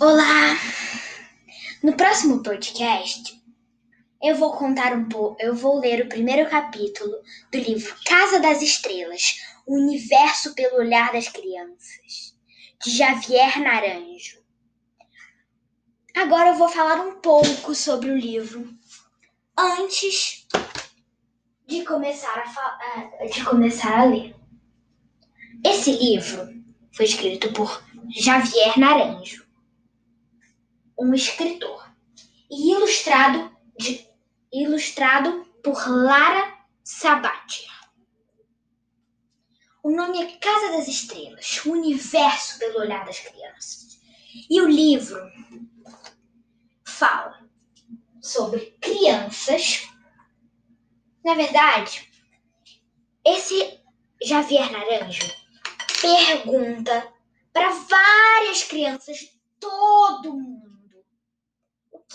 Olá! No próximo podcast, eu vou contar um pouco, eu vou ler o primeiro capítulo do livro Casa das Estrelas, o universo pelo olhar das crianças, de Javier Naranjo. Agora eu vou falar um pouco sobre o livro antes de começar a, de começar a ler. Esse livro foi escrito por Javier Naranjo um escritor, e ilustrado, de, ilustrado por Lara Sabatia. O nome é Casa das Estrelas, o universo pelo olhar das crianças. E o livro fala sobre crianças. Na verdade, esse Javier Naranjo pergunta para várias crianças todo mundo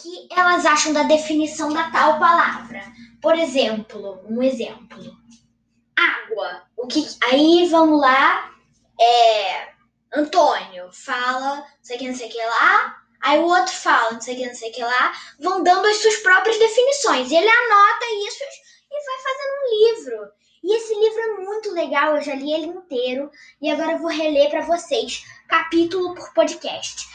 que elas acham da definição da tal palavra. Por exemplo, um exemplo. Água. O que aí vamos lá, é Antônio fala, não sei que, não sei que lá, aí o outro fala, não sei que, não sei que lá, vão dando as suas próprias definições. Ele anota isso e vai fazendo um livro. E esse livro é muito legal, eu já li ele inteiro e agora eu vou reler para vocês, capítulo por podcast.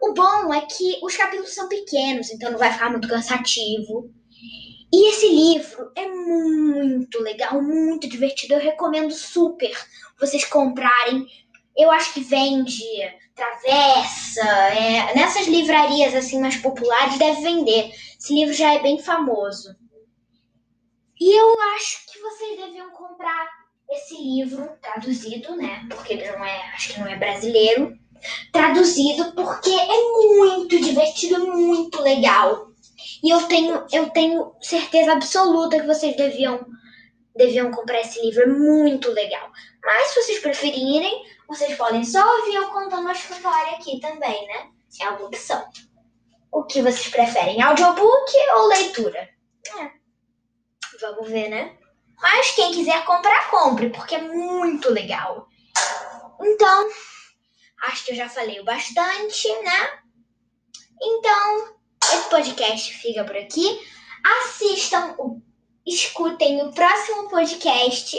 O bom é que os capítulos são pequenos, então não vai ficar muito cansativo. E esse livro é muito legal, muito divertido. Eu recomendo super vocês comprarem. Eu acho que vende Travessa, é, nessas livrarias assim mais populares deve vender. Esse livro já é bem famoso. E eu acho que vocês deviam comprar esse livro traduzido, né? Porque não é, acho que não é brasileiro traduzido porque é muito divertido, muito legal. E eu tenho, eu tenho certeza absoluta que vocês deviam, deviam comprar esse livro, é muito legal. Mas se vocês preferirem, vocês podem só ouvir eu contando a história aqui também, né? É uma opção. O que vocês preferem, audiobook ou leitura? É. Vamos ver, né? Mas quem quiser comprar, compre, porque é muito legal. Então, Acho que eu já falei bastante, né? Então, esse podcast fica por aqui. Assistam, escutem o próximo podcast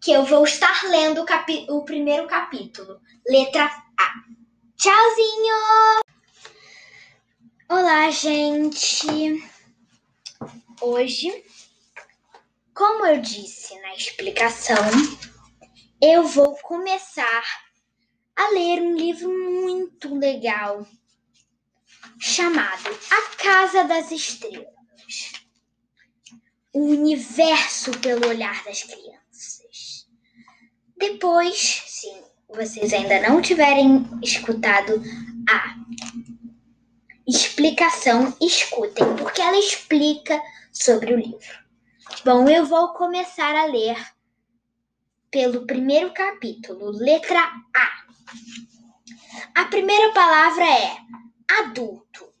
que eu vou estar lendo o, o primeiro capítulo, letra A. Tchauzinho! Olá, gente! Hoje, como eu disse na explicação, eu vou começar a ler um livro muito legal chamado A Casa das Estrelas O Universo pelo Olhar das Crianças. Depois, se vocês ainda não tiverem escutado a explicação, escutem, porque ela explica sobre o livro. Bom, eu vou começar a ler pelo primeiro capítulo, letra A. A primeira palavra é adulto.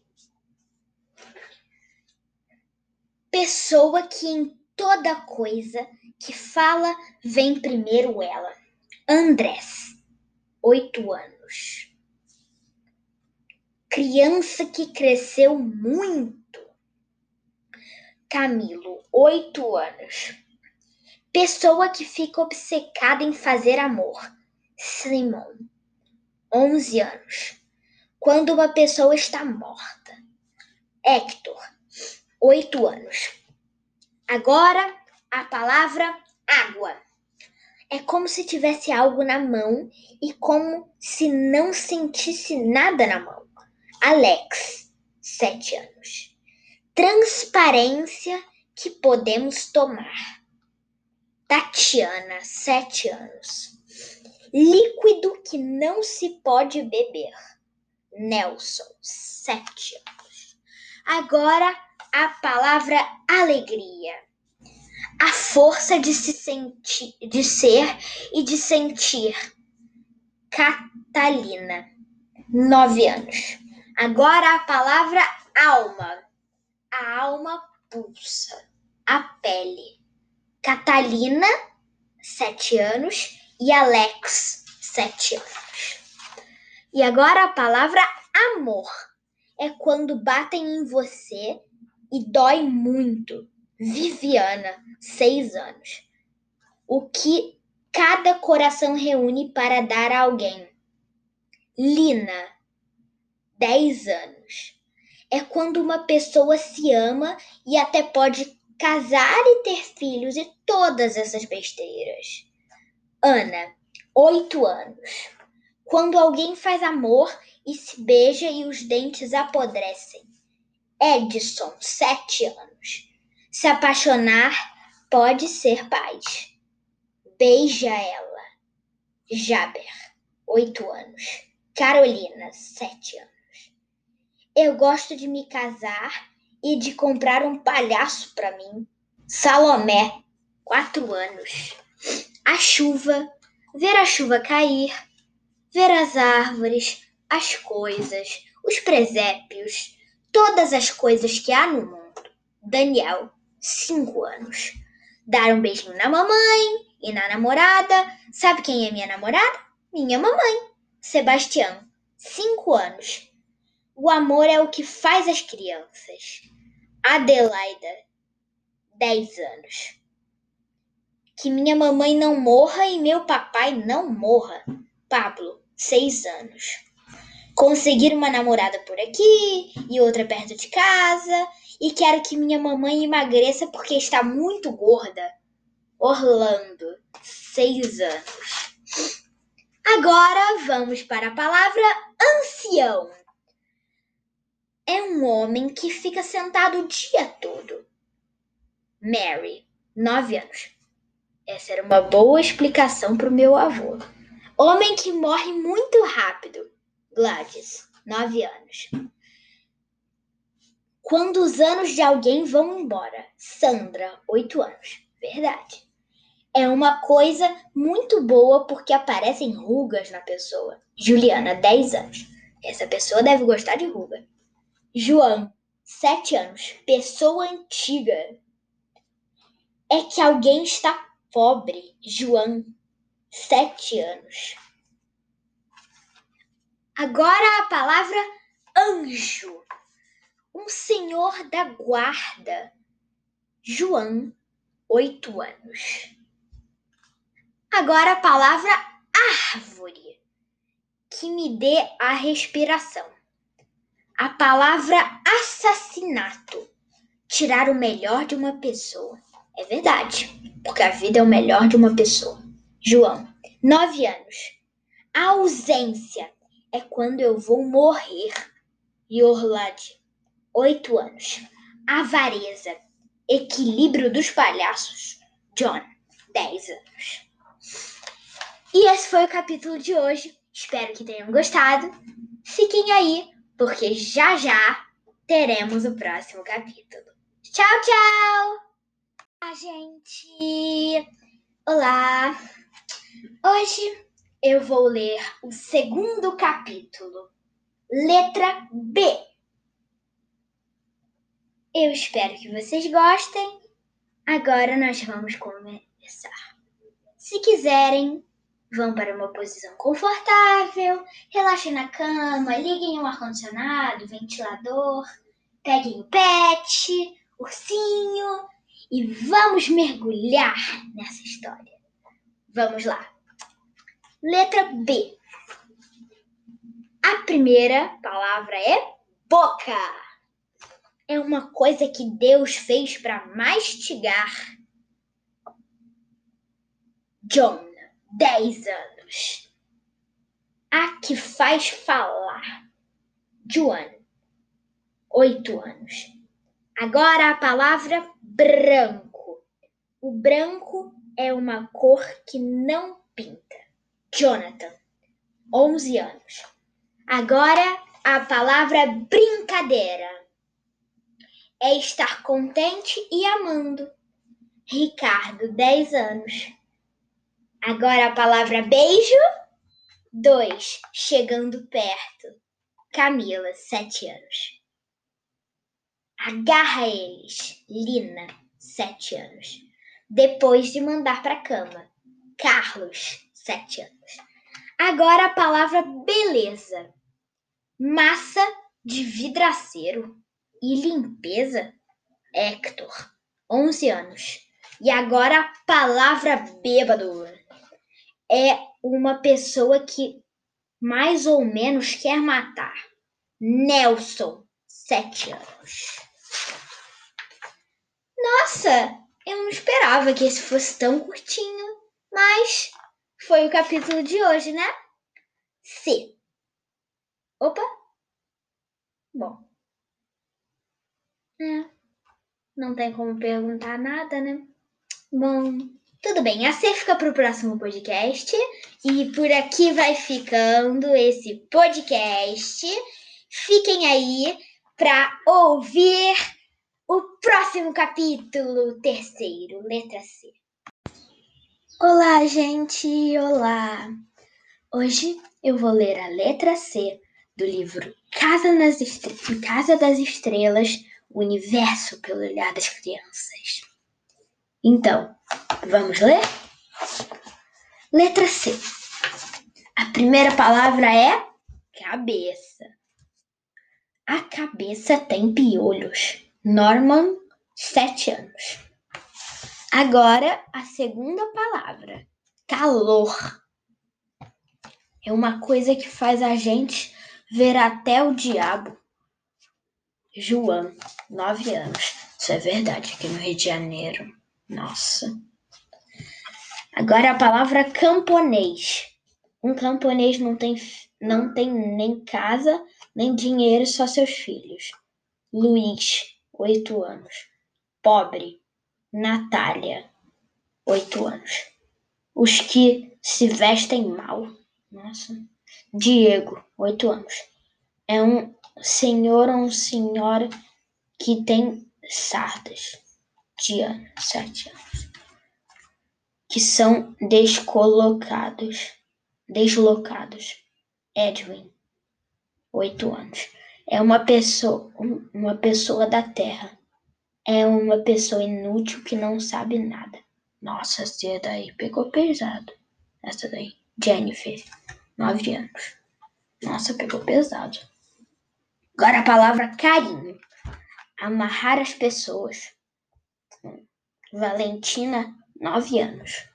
Pessoa que em toda coisa que fala vem primeiro ela. Andrés, oito anos. Criança que cresceu muito. Camilo, oito anos. Pessoa que fica obcecada em fazer amor. Simon, 11 anos. Quando uma pessoa está morta. Hector, 8 anos. Agora a palavra água. É como se tivesse algo na mão e como se não sentisse nada na mão. Alex, 7 anos. Transparência que podemos tomar. Tatiana, 7 anos Líquido que não se pode beber. Nelson, sete anos. Agora a palavra alegria. A força de se sentir, de ser e de sentir. Catalina, nove anos. Agora a palavra alma. A alma pulsa. A pele. Catalina, sete anos e Alex, sete anos. E agora a palavra Amor é quando batem em você e dói muito. Viviana, seis anos. O que cada coração reúne para dar a alguém. Lina, dez anos. É quando uma pessoa se ama e até pode casar e ter filhos e todas essas besteiras. Ana, oito anos. Quando alguém faz amor e se beija e os dentes apodrecem. Edson, sete anos. Se apaixonar pode ser paz. Beija ela. Jaber, oito anos. Carolina, sete anos. Eu gosto de me casar e de comprar um palhaço para mim. Salomé, quatro anos. A chuva, ver a chuva cair, ver as árvores, as coisas, os presépios, todas as coisas que há no mundo. Daniel, cinco anos. Dar um beijinho na mamãe e na namorada. Sabe quem é minha namorada? Minha mamãe. Sebastião, cinco anos. O amor é o que faz as crianças. Adelaida, dez anos. Que minha mamãe não morra e meu papai não morra. Pablo, seis anos. Conseguir uma namorada por aqui e outra perto de casa. E quero que minha mamãe emagreça porque está muito gorda. Orlando, seis anos. Agora vamos para a palavra ancião. É um homem que fica sentado o dia todo. Mary, nove anos. Essa era uma boa explicação para o meu avô. Homem que morre muito rápido. Gladys, nove anos. Quando os anos de alguém vão embora. Sandra, oito anos. Verdade. É uma coisa muito boa porque aparecem rugas na pessoa. Juliana, 10 anos. Essa pessoa deve gostar de ruga. João, 7 anos. Pessoa antiga. É que alguém está pobre. João, 7 anos. Agora a palavra anjo. Um senhor da guarda. João, 8 anos. Agora a palavra árvore, que me dê a respiração. A palavra assassinato, tirar o melhor de uma pessoa. É verdade, porque a vida é o melhor de uma pessoa. João, nove anos. A ausência é quando eu vou morrer. Yorlade, oito anos. Avareza, equilíbrio dos palhaços. John, dez anos. E esse foi o capítulo de hoje. Espero que tenham gostado. Fiquem aí, porque já já teremos o próximo capítulo. Tchau, tchau! A gente. Olá! Hoje eu vou ler o segundo capítulo, letra B. Eu espero que vocês gostem. Agora nós vamos começar. Se quiserem, vão para uma posição confortável, relaxem na cama, liguem o ar-condicionado, ventilador, peguem o pet, ursinho e vamos mergulhar nessa história. Vamos lá. Letra B. A primeira palavra é boca. É uma coisa que Deus fez para mastigar John, 10 anos. A que faz falar. Joan, 8 anos. Agora a palavra branco. O branco é uma cor que não pinta. Jonathan, 11 anos. Agora a palavra brincadeira. É estar contente e amando. Ricardo, 10 anos. Agora a palavra beijo. Dois, chegando perto. Camila, sete anos. Agarra eles. Lina, sete anos. Depois de mandar para cama. Carlos, sete anos. Agora a palavra beleza. Massa de vidraceiro e limpeza, Hector, 11 anos. E agora a palavra bêbado é uma pessoa que mais ou menos quer matar. Nelson, 7 anos. Nossa, eu não esperava que esse fosse tão curtinho, mas foi o capítulo de hoje, né? C. Opa! Bom. É, não tem como perguntar nada, né? Bom, tudo bem. A C fica para o próximo podcast. E por aqui vai ficando esse podcast. Fiquem aí para ouvir o próximo capítulo, terceiro, letra C. Olá, gente! Olá! Hoje eu vou ler a letra C do livro Casa, nas Casa das Estrelas O Universo pelo Olhar das Crianças. Então, vamos ler? Letra C. A primeira palavra é cabeça. A cabeça tem piolhos. Norman, sete anos. Agora, a segunda palavra: calor. É uma coisa que faz a gente ver até o diabo. João, nove anos. Isso é verdade, aqui no Rio de Janeiro. Nossa. Agora a palavra camponês. Um camponês não tem, não tem nem casa, nem dinheiro, só seus filhos. Luiz, oito anos. Pobre. Natália, oito anos. Os que se vestem mal. Nossa. Diego, oito anos. É um senhor ou um senhora que tem sardas. Diana, sete anos. Que são descolocados. Deslocados. Edwin, oito anos. É uma pessoa, uma pessoa da Terra. É uma pessoa inútil que não sabe nada. Nossa, essa daí pegou pesado. Essa daí. Jennifer, nove anos. Nossa, pegou pesado. Agora a palavra carinho. Amarrar as pessoas. Valentina, nove anos.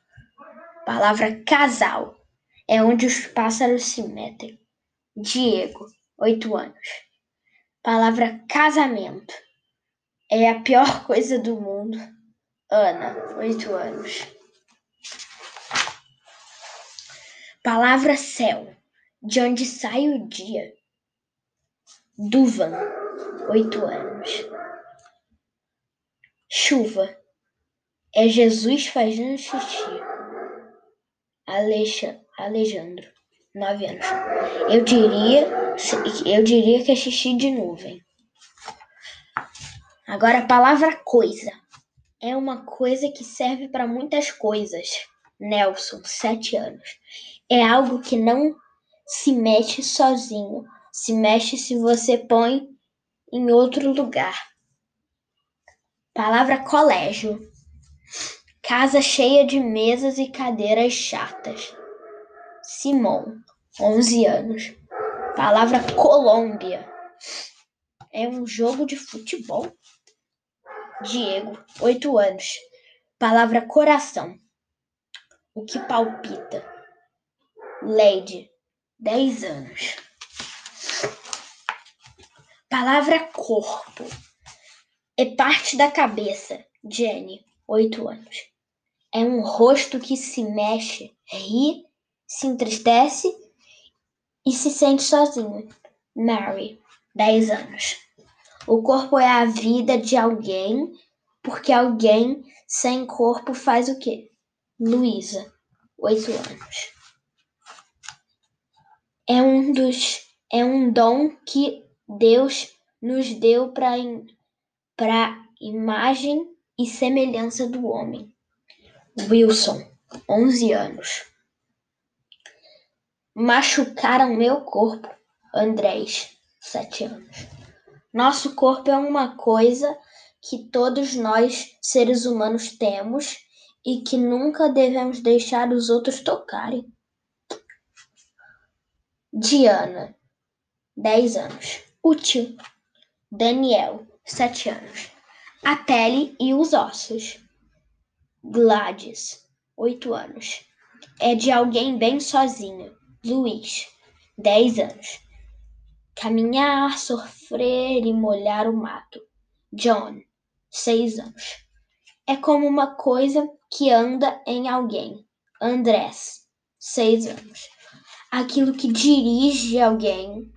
Palavra casal. É onde os pássaros se metem. Diego, oito anos. Palavra casamento. É a pior coisa do mundo. Ana, oito anos. Palavra céu, de onde sai o dia. Duvan, oito anos. Chuva, é Jesus fazendo xixi. Alexa, Alejandro, nove anos. Eu diria, eu diria que é xixi de nuvem. Agora a palavra coisa. É uma coisa que serve para muitas coisas. Nelson, sete anos. É algo que não se mexe sozinho. Se mexe se você põe em outro lugar. Palavra colégio. Casa cheia de mesas e cadeiras chatas. Simon, 11 anos. Palavra Colômbia. É um jogo de futebol. Diego, 8 anos. Palavra coração. O que palpita. Lady, 10 anos. Palavra corpo. É parte da cabeça. Jenny, 8 anos. É um rosto que se mexe, ri, se entristece e se sente sozinho. Mary, 10 anos. O corpo é a vida de alguém, porque alguém sem corpo faz o quê? Luísa, oito anos. É um dos é um dom que Deus nos deu para para imagem e semelhança do homem. Wilson, 11 anos. Machucaram meu corpo. Andrés, 7 anos. Nosso corpo é uma coisa que todos nós, seres humanos, temos e que nunca devemos deixar os outros tocarem. Diana, 10 anos. Útil. Daniel, 7 anos. A pele e os ossos. Gladys, 8 anos. É de alguém bem sozinho. Luiz, 10 anos. Caminhar, sofrer e molhar o mato. John, 6 anos. É como uma coisa que anda em alguém. Andrés, 6 anos. Aquilo que dirige alguém.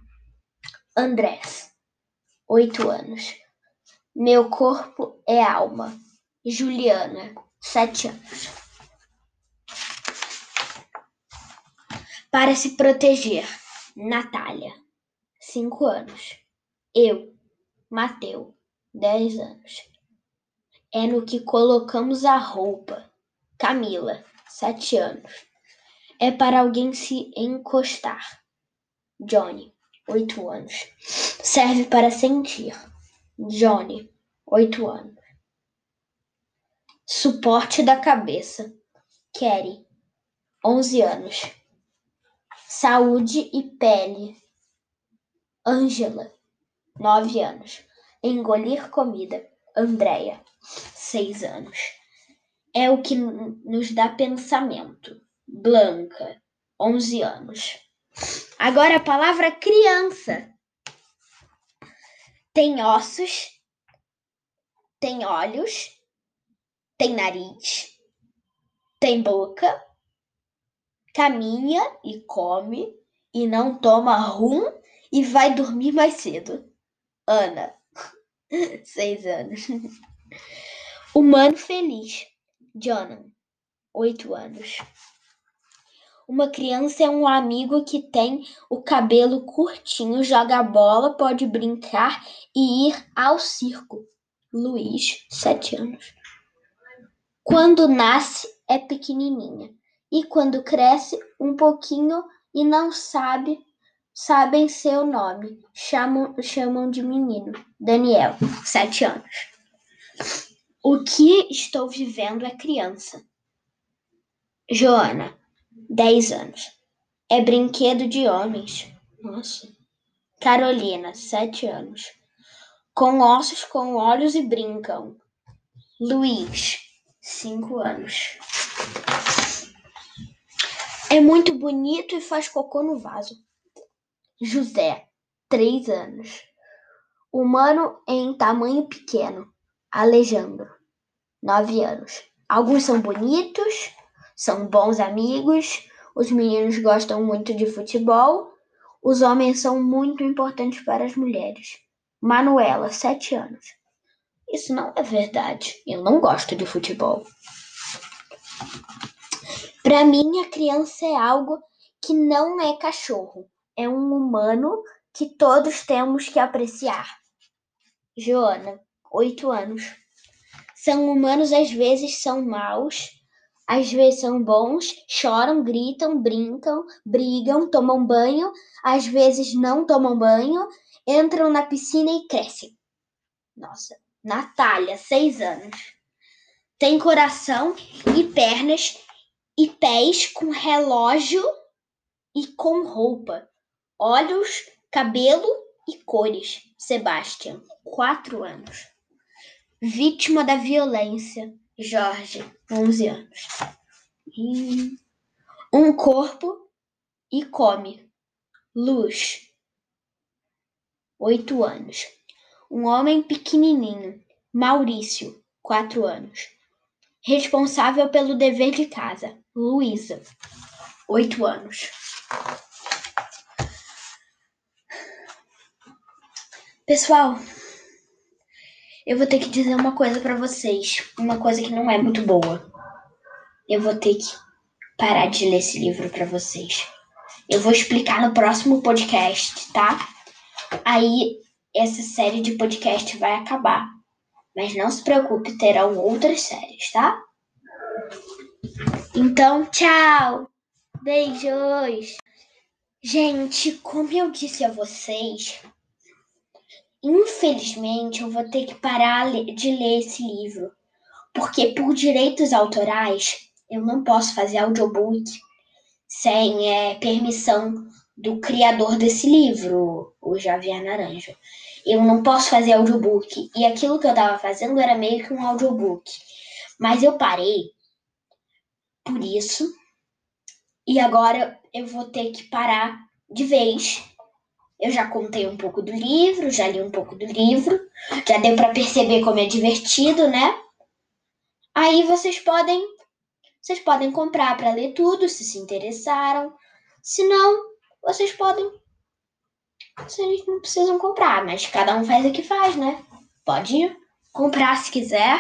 Andrés, 8 anos. Meu corpo é alma. Juliana, sete anos. Para se proteger, Natália, cinco anos. Eu, Mateu, dez anos. É no que colocamos a roupa, Camila, sete anos. É para alguém se encostar, Johnny, oito anos. Serve para sentir. Johnny, oito anos. Suporte da cabeça. Kerry, onze anos. Saúde e pele. Ângela, nove anos. Engolir comida. Andréia, seis anos. É o que nos dá pensamento. Blanca, onze anos. Agora a palavra criança tem ossos, tem olhos, tem nariz, tem boca, caminha e come e não toma rum e vai dormir mais cedo. Ana, seis anos. Humano feliz. Jonan, oito anos. Uma criança é um amigo que tem o cabelo curtinho, joga bola, pode brincar e ir ao circo. Luiz, sete anos. Quando nasce é pequenininha e quando cresce um pouquinho e não sabe sabem seu nome, chamam, chamam de menino. Daniel, sete anos. O que estou vivendo é criança. Joana, 10 anos. É brinquedo de homens. Nossa. Carolina, 7 anos. Com ossos, com olhos e brincam. Luiz, 5 anos. É muito bonito e faz cocô no vaso. José, 3 anos. Humano em tamanho pequeno. Alejandro, 9 anos. Alguns são bonitos, são bons amigos, os meninos gostam muito de futebol, os homens são muito importantes para as mulheres. Manuela, 7 anos. Isso não é verdade. Eu não gosto de futebol. Para mim, a criança é algo que não é cachorro. É um humano que todos temos que apreciar. Joana, 8 anos. São humanos, às vezes são maus, às vezes são bons, choram, gritam, brincam, brigam, tomam banho, às vezes não tomam banho, entram na piscina e crescem. Nossa, Natália, seis anos. Tem coração e pernas e pés com relógio e com roupa, olhos, cabelo e cores. Sebastian, quatro anos. Vítima da violência. Jorge, 11 anos. Um corpo e come. Luz, 8 anos. Um homem pequenininho. Maurício, 4 anos. Responsável pelo dever de casa. Luísa, 8 anos. Pessoal, eu vou ter que dizer uma coisa para vocês, uma coisa que não é muito boa. Eu vou ter que parar de ler esse livro para vocês. Eu vou explicar no próximo podcast, tá? Aí essa série de podcast vai acabar. Mas não se preocupe, terão outras séries, tá? Então, tchau! Beijos! Gente, como eu disse a vocês, Infelizmente, eu vou ter que parar de ler esse livro, porque por direitos autorais eu não posso fazer audiobook sem é, permissão do criador desse livro, o Javier Naranjo. Eu não posso fazer audiobook. E aquilo que eu tava fazendo era meio que um audiobook. Mas eu parei por isso. E agora eu vou ter que parar de vez. Eu já contei um pouco do livro, já li um pouco do livro, já deu para perceber como é divertido, né? Aí vocês podem vocês podem comprar para ler tudo se se interessaram. Se não, vocês podem vocês não precisam comprar, mas cada um faz o que faz, né? Pode comprar se quiser,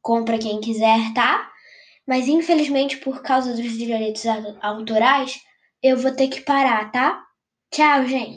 compra quem quiser, tá? Mas infelizmente por causa dos direitos autorais, eu vou ter que parar, tá? Tchau, gente.